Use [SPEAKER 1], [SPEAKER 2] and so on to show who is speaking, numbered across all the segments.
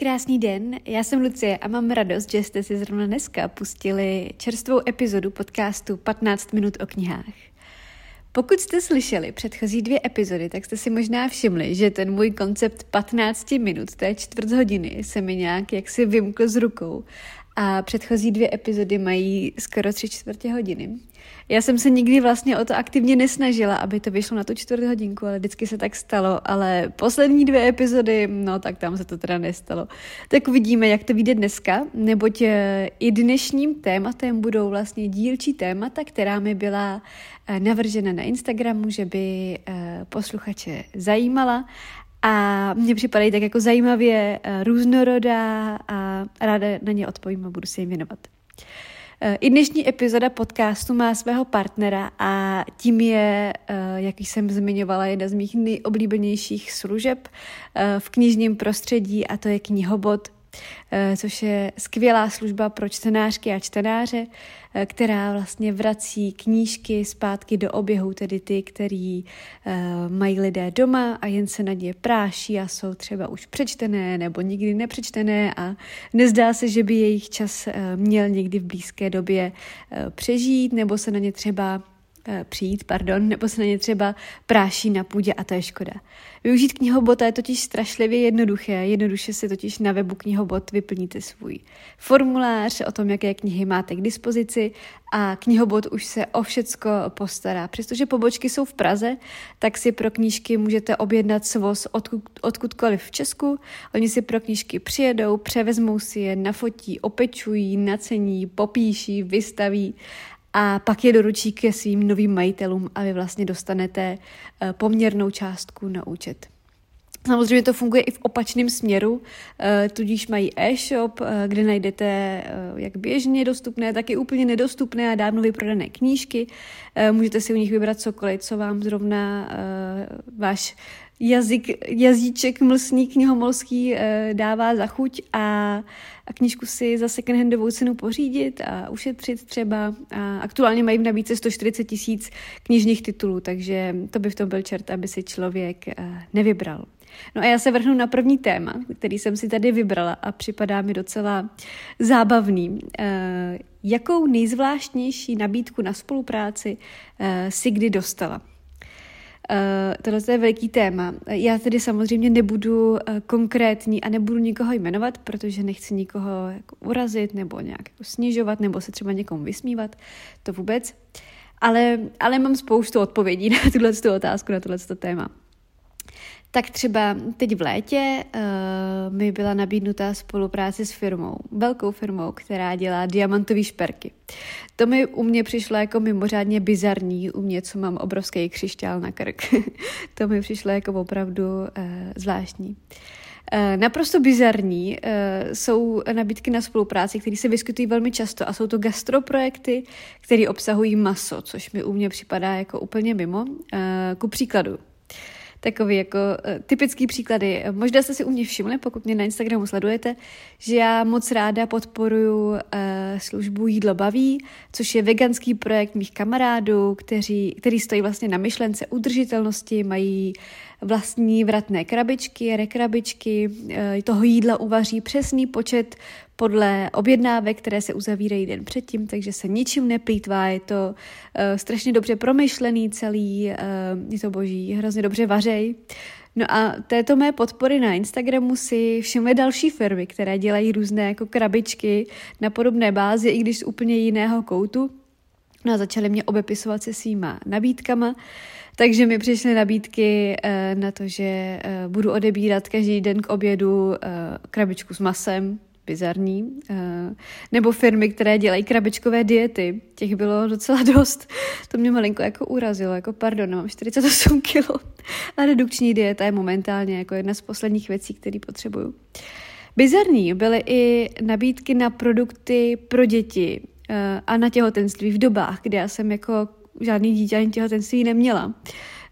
[SPEAKER 1] Krásný den, já jsem Lucie a mám radost, že jste si zrovna dneska pustili čerstvou epizodu podcastu 15 minut o knihách. Pokud jste slyšeli předchozí dvě epizody, tak jste si možná všimli, že ten můj koncept 15 minut, té čtvrt hodiny, se mi nějak jaksi vymkl z rukou a předchozí dvě epizody mají skoro tři čtvrtě hodiny. Já jsem se nikdy vlastně o to aktivně nesnažila, aby to vyšlo na tu čtvrt hodinku, ale vždycky se tak stalo. Ale poslední dvě epizody, no tak tam se to teda nestalo. Tak uvidíme, jak to vyjde dneska, neboť eh, i dnešním tématem budou vlastně dílčí témata, která mi byla eh, navržena na Instagramu, že by eh, posluchače zajímala a mně připadají tak jako zajímavě různorodá a ráda na ně odpovím a budu se jim věnovat. I dnešní epizoda podcastu má svého partnera a tím je, eh, jak jsem zmiňovala, jedna z mých nejoblíbenějších služeb eh, v knižním prostředí a to je knihobot Eh, což je skvělá služba pro čtenářky a čtenáře, eh, která vlastně vrací knížky zpátky do oběhu, tedy ty, který eh, mají lidé doma a jen se na ně práší a jsou třeba už přečtené nebo nikdy nepřečtené a nezdá se, že by jejich čas měl někdy v blízké době přežít nebo se na ně třeba Eh, přijít, pardon, nebo se na ně třeba práší na půdě a to je škoda. Využít knihobota je totiž strašlivě jednoduché, jednoduše si totiž na webu knihobot vyplníte svůj formulář o tom, jaké knihy máte k dispozici a knihobot už se o všecko postará. Přestože pobočky jsou v Praze, tak si pro knížky můžete objednat svoz odkud, odkudkoliv v Česku. Oni si pro knížky přijedou, převezmou si je, nafotí, opečují, nacení, popíší, vystaví a pak je doručí ke svým novým majitelům a vy vlastně dostanete eh, poměrnou částku na účet. Samozřejmě to funguje i v opačném směru, eh, tudíž mají e-shop, eh, kde najdete jak běžně dostupné, tak i úplně nedostupné a dávno vyprodané knížky. Můžete si u nich vybrat cokoliv, co vám zrovna váš jazyk, jazyček mlsný knihomolský dává za chuť a a knížku si za second-handovou cenu pořídit a ušetřit třeba. A aktuálně mají v nabídce 140 tisíc knižních titulů, takže to by v tom byl čert, aby si člověk eh, nevybral. No a já se vrhnu na první téma, který jsem si tady vybrala a připadá mi docela zábavný. Eh, jakou nejzvláštnější nabídku na spolupráci eh, si kdy dostala? Uh, tohle je veliký téma. Já tedy samozřejmě nebudu uh, konkrétní a nebudu nikoho jmenovat, protože nechci nikoho jako urazit nebo nějak jako snižovat nebo se třeba někomu vysmívat. To vůbec. Ale, ale mám spoustu odpovědí na tuhle otázku, na tohle téma. Tak třeba teď v létě uh, mi byla nabídnutá spolupráce s firmou, velkou firmou, která dělá diamantové šperky. To mi u mě přišlo jako mimořádně bizarní, u mě, co mám obrovský křišťál na krk. to mi přišlo jako opravdu uh, zvláštní. Uh, naprosto bizarní jsou nabídky na spolupráci, které se vyskytují velmi často a jsou to gastroprojekty, které obsahují maso, což mi u mě připadá jako úplně mimo. Ku příkladu, takový jako uh, typický příklady. Možná jste si u mě všimli, pokud mě na Instagramu sledujete, že já moc ráda podporuju uh, službu Jídlo baví, což je veganský projekt mých kamarádů, kteří, který stojí vlastně na myšlence udržitelnosti, mají vlastní vratné krabičky, rekrabičky, uh, toho jídla uvaří přesný počet podle objednávek, které se uzavírají den předtím, takže se ničím neplýtvá, je to uh, strašně dobře promyšlený celý, uh, je to boží, hrozně dobře vařej. No a této mé podpory na Instagramu si všimly další firmy, které dělají různé jako krabičky na podobné bázi, i když z úplně jiného koutu. No a začaly mě obepisovat se svýma nabídkama, takže mi přišly nabídky uh, na to, že budu odebírat každý den k obědu krabičku s masem, bizarní, eh, nebo firmy, které dělají krabičkové diety. Těch bylo docela dost. To mě malinko jako urazilo, jako pardon, mám 48 kilo. A redukční dieta je momentálně jako jedna z posledních věcí, které potřebuju. Bizarní byly i nabídky na produkty pro děti eh, a na těhotenství v dobách, kdy já jsem jako žádný dítě ani těhotenství neměla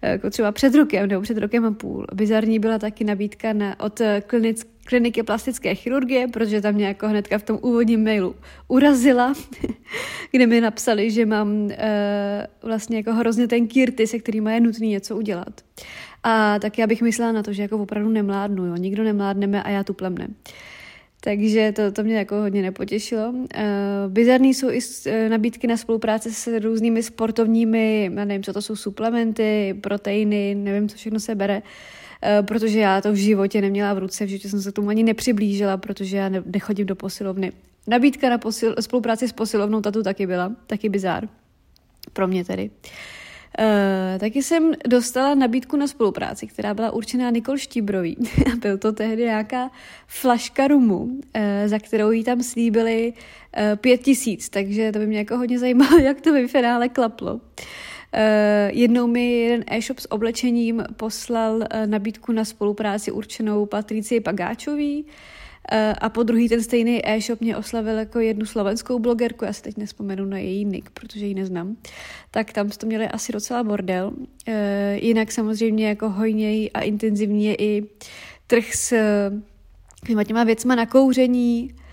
[SPEAKER 1] jako třeba před rokem nebo před rokem a půl. Bizarní byla taky nabídka na, od klinic, kliniky plastické chirurgie, protože tam mě jako hnedka v tom úvodním mailu urazila, kde mi napsali, že mám uh, vlastně jako hrozně ten kýrty, se kterým je nutný něco udělat. A tak já bych myslela na to, že jako opravdu nemládnu, jo. nikdo nemládneme a já tu plemne. takže to, to mě jako hodně nepotěšilo. Uh, bizarní jsou i uh, nabídky na spolupráci s různými sportovními, já nevím, co to jsou suplementy, proteiny, nevím, co všechno se bere, uh, protože já to v životě neměla v ruce, v životě jsem se tomu ani nepřiblížila, protože já ne, nechodím do posilovny. Nabídka na posil, spolupráci s posilovnou tatu taky byla, taky bizár. Pro mě tedy. Uh, taky jsem dostala nabídku na spolupráci, která byla určená Nikol Štíbrový. Byl to tehdy nějaká flaška rumu, uh, za kterou jí tam slíbili uh, pět tisíc, takže to by mě jako hodně zajímalo, jak to ve finále klaplo. Uh, jednou mi jeden e-shop s oblečením poslal uh, nabídku na spolupráci určenou Patricie Pagáčový, Eh, a po druhý ten stejný e-shop mě oslavil jako jednu slovenskou blogerku, já si teď nespomenu na její nick, protože ji neznám. Tak tam to měli asi docela bordel. Eh, jinak samozřejmě jako hojněji a intenzivně i trh s těma, věcma na kouření, eh,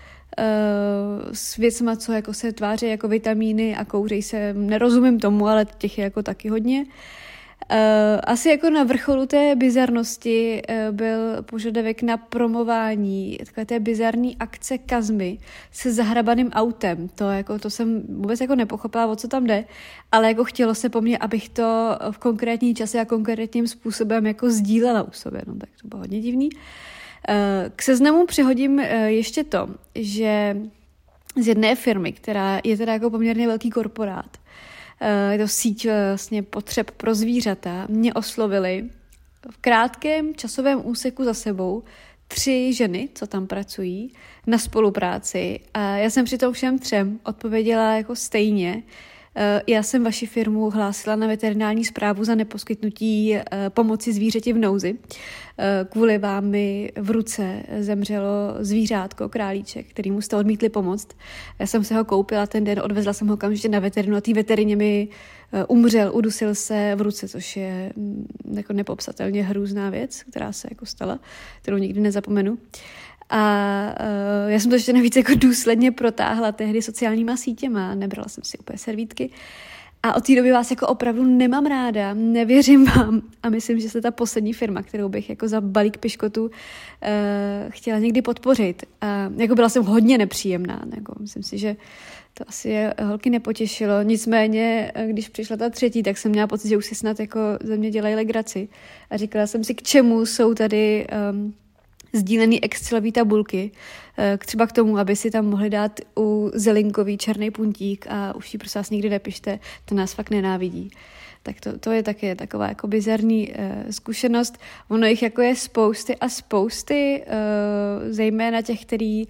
[SPEAKER 1] s věcma, co jako se tváří jako vitamíny a kouřej se, nerozumím tomu, ale těch je jako taky hodně. Uh, asi jako na vrcholu té bizarnosti uh, byl požadavek na promování takové té bizarní akce Kazmy se zahrabaným autem. To, jako, to jsem vůbec jako nepochopila, o co tam jde, ale jako chtělo se po mně, abych to v konkrétní čase a konkrétním způsobem jako sdílela u sebe. No tak to bylo hodně divný. Uh, k seznamu přihodím uh, ještě to, že z jedné firmy, která je teda jako poměrně velký korporát, Eh, je to síť eh, vlastně potřeb pro zvířata, mě oslovili v krátkém časovém úseku za sebou tři ženy, co tam pracují, na spolupráci. A já jsem při tom všem třem odpověděla jako stejně, Eh, já jsem vaši firmu hlásila na veterinární zprávu za neposkytnutí eh, pomoci zvířeti v nouzi. Eh, kvůli vám mi v ruce zemřelo zvířátko, králíček, kterýmu jste odmítli pomoct. Já jsem se ho koupila ten den, odvezla jsem ho okamžitě na veterinu a té veterině mi umřel, udusil se v ruce, což je mm, jako nepopsatelně hrůzná věc, která se jako stala, kterou nikdy nezapomenu. Uh, a uh, já jsem to ještě navíc jako důsledně protáhla tehdy sociálníma sítěma, nebrala jsem si úplně servítky. A od té doby vás jako opravdu nemám ráda, nevěřím vám a myslím, že se ta poslední firma, kterou bych jako za balík piškotu uh, chtěla někdy podpořit. A jako byla jsem hodně nepříjemná, jako myslím si, že to asi je holky nepotěšilo. Nicméně, když přišla ta třetí, tak jsem měla pocit, že už si snad jako ze mě dělají legraci. A říkala jsem si, k čemu jsou tady um, sdílený Excelový tabulky, eh, třeba k tomu, aby si tam mohli dát u zelinkový černý puntík a už ji prostě vás nikdy nepište, to nás fakt nenávidí. Tak to, to je také taková jako bizarní uh, zkušenost. Ono jich jako je spousty a spousty, uh, zejména těch, který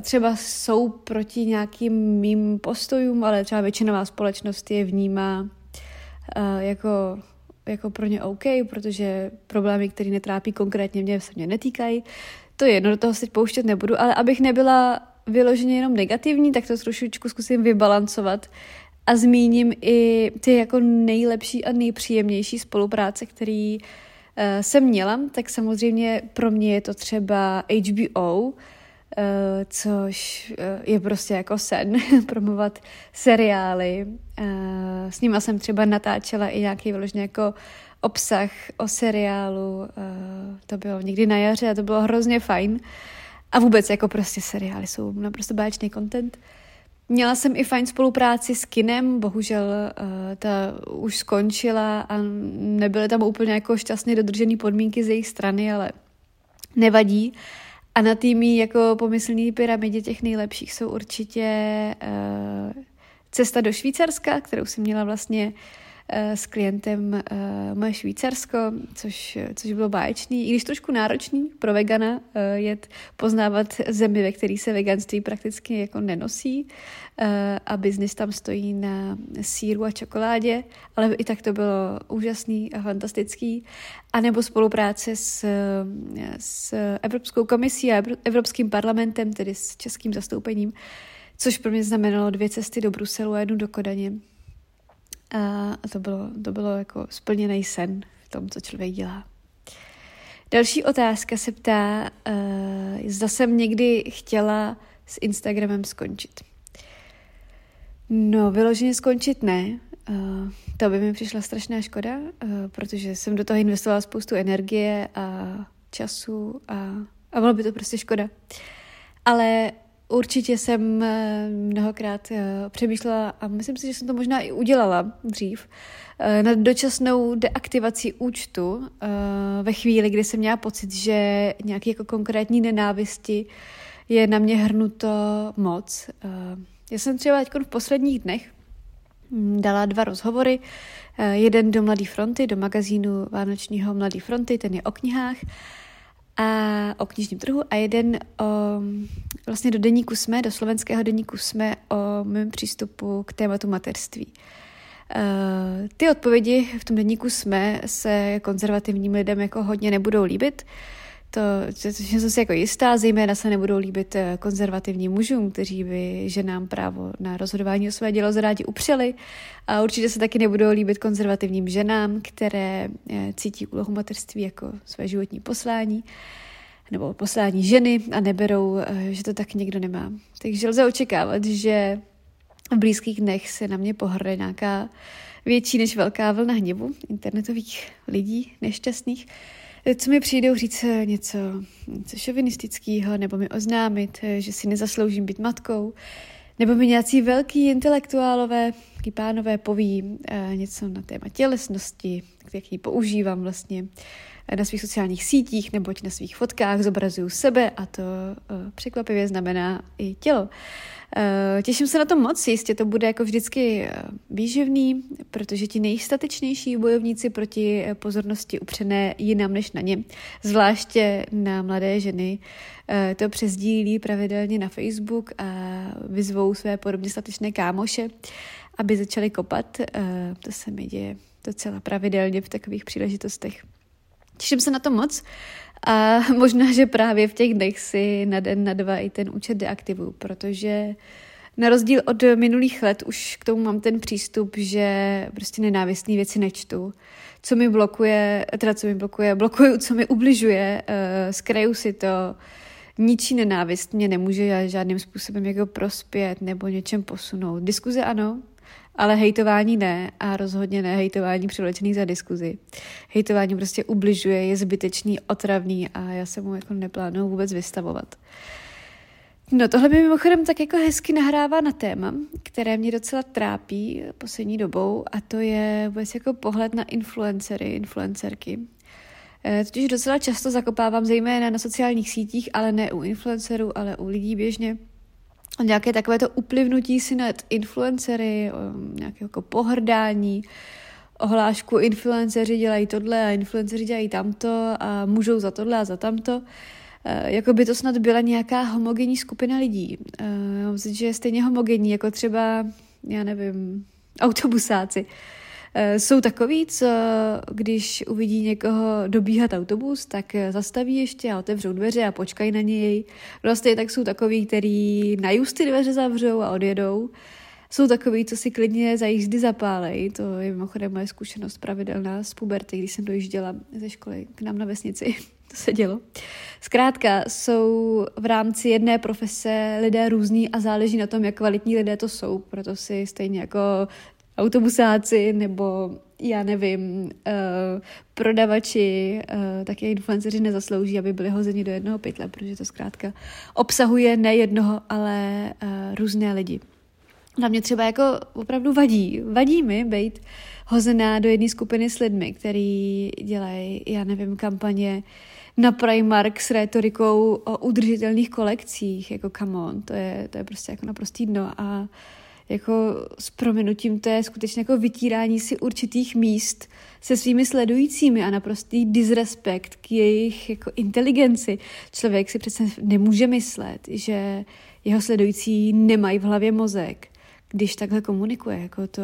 [SPEAKER 1] třeba jsou proti nějakým mým postojům, ale třeba většinová společnost je vnímá uh, jako jako pro ně OK, protože problémy, které netrápí konkrétně mě, se mě netýkají. To je jedno, do toho se pouštět nebudu, ale abych nebyla vyloženě jenom negativní, tak to trošičku zkusím vybalancovat a zmíním i ty jako nejlepší a nejpříjemnější spolupráce, který uh, jsem měla, tak samozřejmě pro mě je to třeba HBO, což uh, je prostě jako sen, promovat seriály. Uh, s nima jsem třeba natáčela i nějaký vyložený jako obsah o seriálu. To bylo někdy na jaře a to bylo hrozně fajn. A vůbec jako prostě seriály jsou naprosto báječný content. Měla jsem i fajn spolupráci s kinem, bohužel ta už skončila a nebyly tam úplně jako šťastně dodržené podmínky z jejich strany, ale nevadí. Uh, a na týmí jako pomyslný pyramidě těch nejlepších jsou určitě uh, cesta do Švýcarska, kterou jsem měla vlastně s klientem uh, moje Švýcarsko, což, což bylo báječný, i když trošku náročný pro vegana uh, jet poznávat zemi, ve které se veganství prakticky jako nenosí a biznis tam stojí na síru a čokoládě, ale i tak to bylo úžasný a fantastický anebo spolupráce s, s Evropskou komisí a Evropským parlamentem, tedy s českým zastoupením, což pro mě znamenalo dvě cesty do Bruselu a jednu do Kodaně. A to bylo, to bylo jako splněný sen v tom, co člověk dělá. Další otázka se ptá, uh, zda jsem někdy chtěla s Instagramem skončit. No, vyloženě skončit ne. Uh, to by mi přišla strašná škoda, uh, protože jsem do toho investovala spoustu energie a času a, a bylo by to prostě škoda. ale určitě jsem eh, mnohokrát eh, přemýšlela a myslím si, že jsem to možná i udělala dřív, eh, na dočasnou deaktivací účtu ve chvíli, kdy jsem měla pocit, že nějaký jako konkrétní nenávisti je na mě hrnuto moc. Já jsem třeba teď v posledních dnech hm, dala dva rozhovory. Jeden do Mladé fronty, do magazínu Vánočního Mladé fronty, ten je o knihách a o knižním trhu a jeden o, vlastně do deníku jsme, do slovenského deníku jsme o mém přístupu k tématu materství. Uh, ty odpovědi v tom deníku jsme se konzervativním lidem jako hodně nebudou líbit, to, že jsem si jako jistá, zejména se nebudou líbit eh, konzervativním mužům, kteří by ženám právo na rozhodování o své dělo zrádi upřeli. A určitě se taky nebudou líbit konzervativním ženám, které eh, cítí úlohu materství jako své životní poslání nebo poslání ženy a neberou, eh, že to tak někdo nemá. Takže lze očekávat, že v blízkých dnech se na mě pohrne nějaká větší než velká vlna hněvu internetových lidí nešťastných, co mi přijdou říct něco, něco šovinistického, nebo mi oznámit, že si nezasloužím být matkou, nebo mi nějací velký intelektuálové, taký pánové poví eh, něco na téma tělesnosti, jaký používám vlastně na svých sociálních sítích, neboť na svých fotkách zobrazuju sebe a to uh, překvapivě znamená i tělo. Těším se na to moc, jistě to bude jako vždycky výživný, protože ti nejstatečnější bojovníci proti pozornosti upřené jinam než na ně, zvláště na mladé ženy, to přezdílí pravidelně na Facebook a vyzvou své podobně statečné kámoše, aby začali kopat. Uh, to se mi děje docela pravidelně v takových příležitostech. Těším se na to moc a možná, že právě v těch dnech si na den, na dva i ten účet deaktivuju, protože na rozdíl od minulých let už k tomu mám ten přístup, že prostě nenávistné věci nečtu. Co mi blokuje, teda co mi blokuje, blokuju, co mi ubližuje, uh, skraju si to, ničí nenávist mě nemůže žádným způsobem jako prospět nebo něčem posunout. Diskuze ano, ale hejtování ne a rozhodně ne hejtování přivlečený za diskuzi. Hejtování prostě ubližuje, je zbytečný, otravný a já se mu jako neplánuju vůbec vystavovat. No tohle by mimochodem tak jako hezky nahrává na téma, které mě docela trápí poslední dobou a to je vůbec jako pohled na influencery, influencerky. E, totiž docela často zakopávám zejména na sociálních sítích, ale ne u influencerů, ale u lidí běžně, nějaké takové to uplivnutí si nad influencery, nějaké jako pohrdání, ohlášku influenceři dělají tohle a influenceři dělají tamto a můžou za tohle a za tamto. E, jako by to snad byla nějaká homogenní skupina lidí. E, myslím, že je stejně homogenní, jako třeba, já nevím, autobusáci. Jsou takový, co když uvidí někoho dobíhat autobus, tak zastaví ještě a otevřou dveře a počkají na něj. Vlastně tak jsou takový, který na justy dveře zavřou a odjedou. Jsou takový, co si klidně za jízdy zapálej. To je mimochodem moje zkušenost pravidelná z puberty, když jsem dojížděla ze školy k nám na vesnici. to se dělo. Zkrátka jsou v rámci jedné profese lidé různí a záleží na tom, jak kvalitní lidé to jsou. Proto si stejně jako autobusáci nebo já nevím, uh, prodavači, uh, také influenceři nezaslouží, aby byli hozeni do jednoho pytle, protože to zkrátka obsahuje ne jednoho, ale uh, různé lidi. Na mě třeba jako opravdu vadí, vadí mi být hozená do jedné skupiny s lidmi, který dělají, já nevím, kampaně na Primark s retorikou o udržitelných kolekcích, jako come on, to je, to je prostě jako naprostý dno a uh, jako s prominutím, to je skutečně jako vytírání si určitých míst se svými sledujícími a naprostý disrespekt k jejich jako inteligenci. Člověk si přece nemůže myslet, že jeho sledující nemají v hlavě mozek, když takhle komunikuje. Jako to,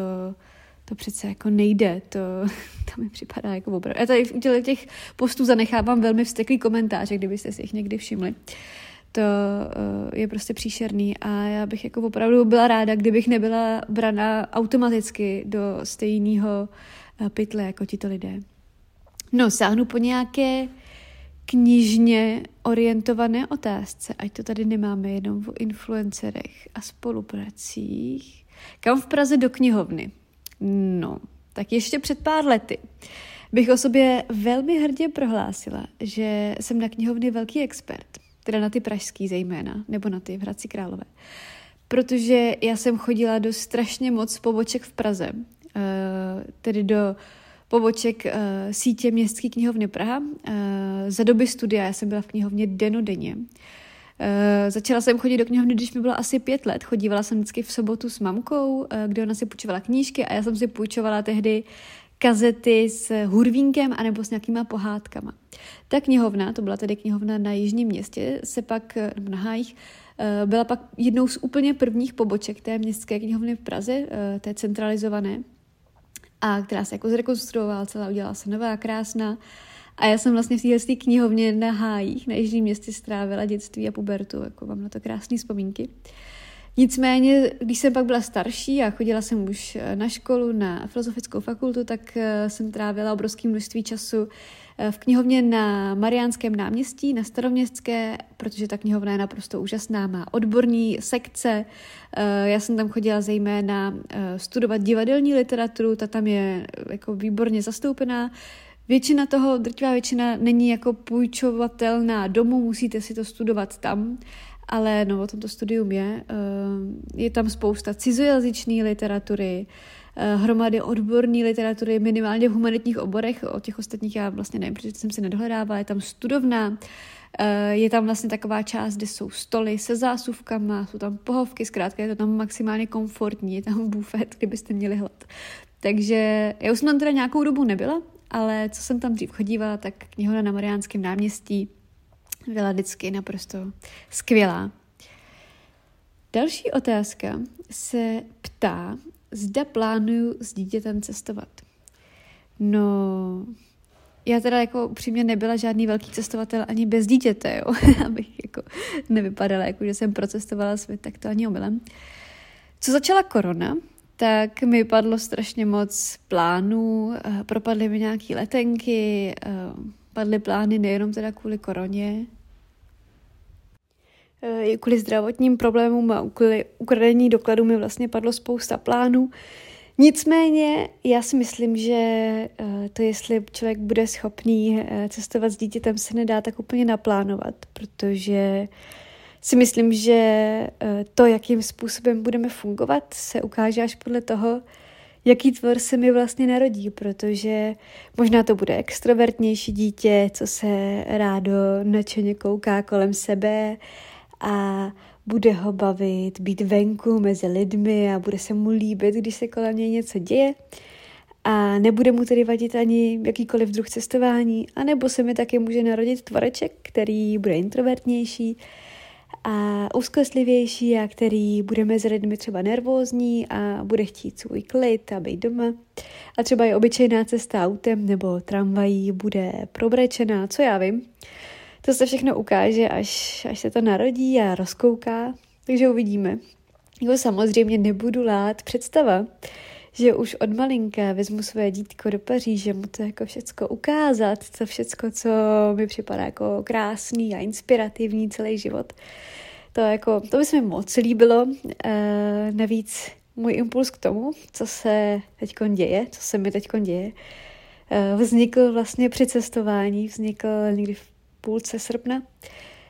[SPEAKER 1] to přece jako nejde, to, to mi připadá jako opravdu. Já tady v těch postů zanechávám velmi vsteklý komentáře, kdybyste si jich někdy všimli. Uh, to eh, je prostě příšerný a já bych jako opravdu byla ráda, kdybych nebyla braná automaticky do stejného eh, pytle jako tito lidé. No, sáhnu po nějaké knižně orientované otázce, ať to tady nemáme jenom v influencerech a spolupracích. Kam v Praze do knihovny? No, tak ještě před pár lety bych o sobě velmi hrdě prohlásila, že jsem na knihovny velký expert teda na ty pražský zejména, nebo na ty v Hradci Králové. Protože já jsem chodila do strašně moc poboček v Praze, eh, tedy do poboček uh, sítě Městské knihovny Praha. Uh, za doby studia já jsem byla v knihovně denodenně. Uh, začala jsem chodit do knihovny, když mi bylo asi pět let. Chodívala jsem vždycky v sobotu s mamkou, kde ona si půjčovala knížky a já jsem si půjčovala tehdy kazety s hurvínkem anebo s nějakýma pohádkama. Ta knihovna, to byla tedy knihovna na Jižním městě, se pak, nebo na Hájích, byla pak jednou z úplně prvních poboček té městské knihovny v Praze, té centralizované a která se jako zrekonstruovala celá, udělala se nová, krásná. A já jsem vlastně v téhle knihovně na Hájích, na Jižním městě strávila dětství a pubertu, jako mám na to krásné vzpomínky. Nicméně, když jsem pak byla starší a chodila jsem už na školu, na filozofickou fakultu, tak eh, jsem trávila obrovské množství času v knihovně na Mariánském náměstí, na Staroměstské, protože ta knihovna je naprosto úžasná, má odborní sekce. Eh, já jsem tam chodila zejména eh, studovat divadelní literaturu, ta tam je eh, jako výborně zastoupená. Většina toho, drtivá většina není jako půjčovatelná domů, musíte si to studovat tam, ale no, o tom to studium je. Je tam spousta cizojazyčné literatury, Eh, hromady odborné literatury, minimálně v humanitních oborech, o těch ostatních já vlastně nevím, protože jsem si nedohledávala, je tam studovna, eh, je tam vlastně taková část, kde jsou stoly se zásuvkama, jsou tam pohovky, zkrátka je to tam maximálně komfortní, je tam bufet, kdybyste měli hlad. Takže já už jsem tam teda nějakou dobu nebyla, ale co jsem tam dřív chodívala, tak knihovna na Mariánském náměstí byla vždycky naprosto skvělá. Další otázka se ptá, zda plánuju s dítětem cestovat. No, já teda jako upřímně nebyla žádný velký cestovatel ani bez dítěte, jo, abych jako nevypadala, jako že jsem procestovala svět, tak to ani omylem. Co začala korona, tak mi padlo strašně moc plánů, eh, propadly mi nějaké letenky, eh, padly plány nejenom teda kvůli koroně, Eh, kvůli zdravotním problémům a kvůli ukradení dokladů mi vlastně padlo spousta plánů. Nicméně já si myslím, že eh, to, jestli člověk bude schopný eh, cestovat s dítětem, se nedá tak úplně naplánovat, protože si myslím, že to, jakým způsobem budeme fungovat, se ukáže až podle toho, jaký tvor se mi vlastně narodí, protože možná to bude extrovertnější dítě, co se rádo nadšeně kouká kolem sebe a bude ho bavit být venku mezi lidmi a bude se mu líbit, když se kolem něj něco děje. A nebude mu tedy vadit ani jakýkoliv druh cestování, anebo se mi taky může narodit tvoreček, který bude introvertnější a úzkostlivější a který bude mezi lidmi třeba nervózní a bude chtít svůj klid a být doma. A třeba i obyčejná cesta autem nebo tramvají bude probrečená, co já vím. To se všechno ukáže, až, až se to narodí a rozkouká, takže uvidíme. Jako samozřejmě nebudu lát představa, že už od malinka vezmu své dítko do Paříže, mu to jako všecko ukázat, to všecko, co mi připadá jako krásný a inspirativní celý život. To, jako, to by se mi moc líbilo. E, navíc můj impuls k tomu, co se teď děje, co se mi teď děje, e, vznikl vlastně při cestování, vznikl někdy v půlce srpna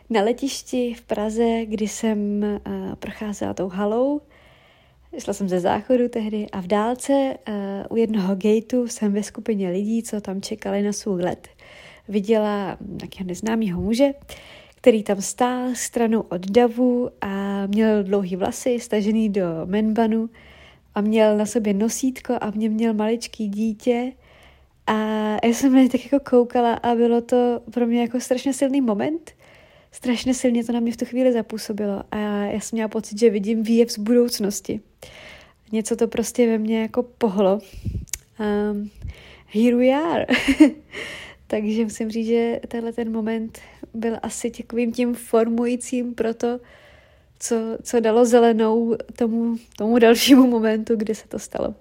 [SPEAKER 1] na letišti v Praze, kdy jsem uh, procházela tou halou. Šla jsem ze záchodu tehdy a v dálce uh, u jednoho gateu jsem ve skupině lidí, co tam čekali na svůj let, viděla nějakého neznámého muže, který tam stál stranou od davu a měl dlouhý vlasy stažený do menbanu a měl na sobě nosítko a v něm měl maličký dítě a já jsem na tak jako koukala a bylo to pro mě jako strašně silný moment. Strašně silně to na mě v tu chvíli zapůsobilo a já jsem měla pocit, že vidím výjev z budoucnosti. Něco to prostě ve mně jako pohlo. Um, here we are. Takže musím říct, že tenhle ten moment byl asi takovým tím formujícím pro to, co, co dalo zelenou tomu, tomu dalšímu momentu, kdy se to stalo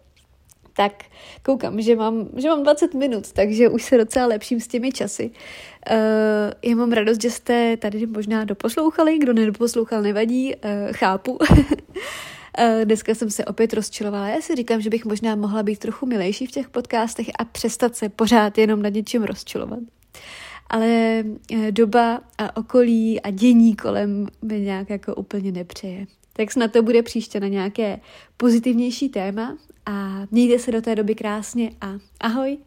[SPEAKER 1] tak koukám, že mám, že mám 20 minut, takže už se docela lepším s těmi časy. Uh, já mám radost, že jste tady možná doposlouchali, kdo nedoposlouchal, nevadí, uh, chápu. Uh, dneska jsem se opět rozčilovala. Já si říkám, že bych možná mohla být trochu milejší v těch podcastech a přestat se pořád jenom nad něčím rozčilovat. ale eh, doba a okolí a dění kolem mi nějak jako úplně nepřeje. Tak snad to bude příště na nějaké pozitivnější téma a mějte se do té doby krásně a ahoj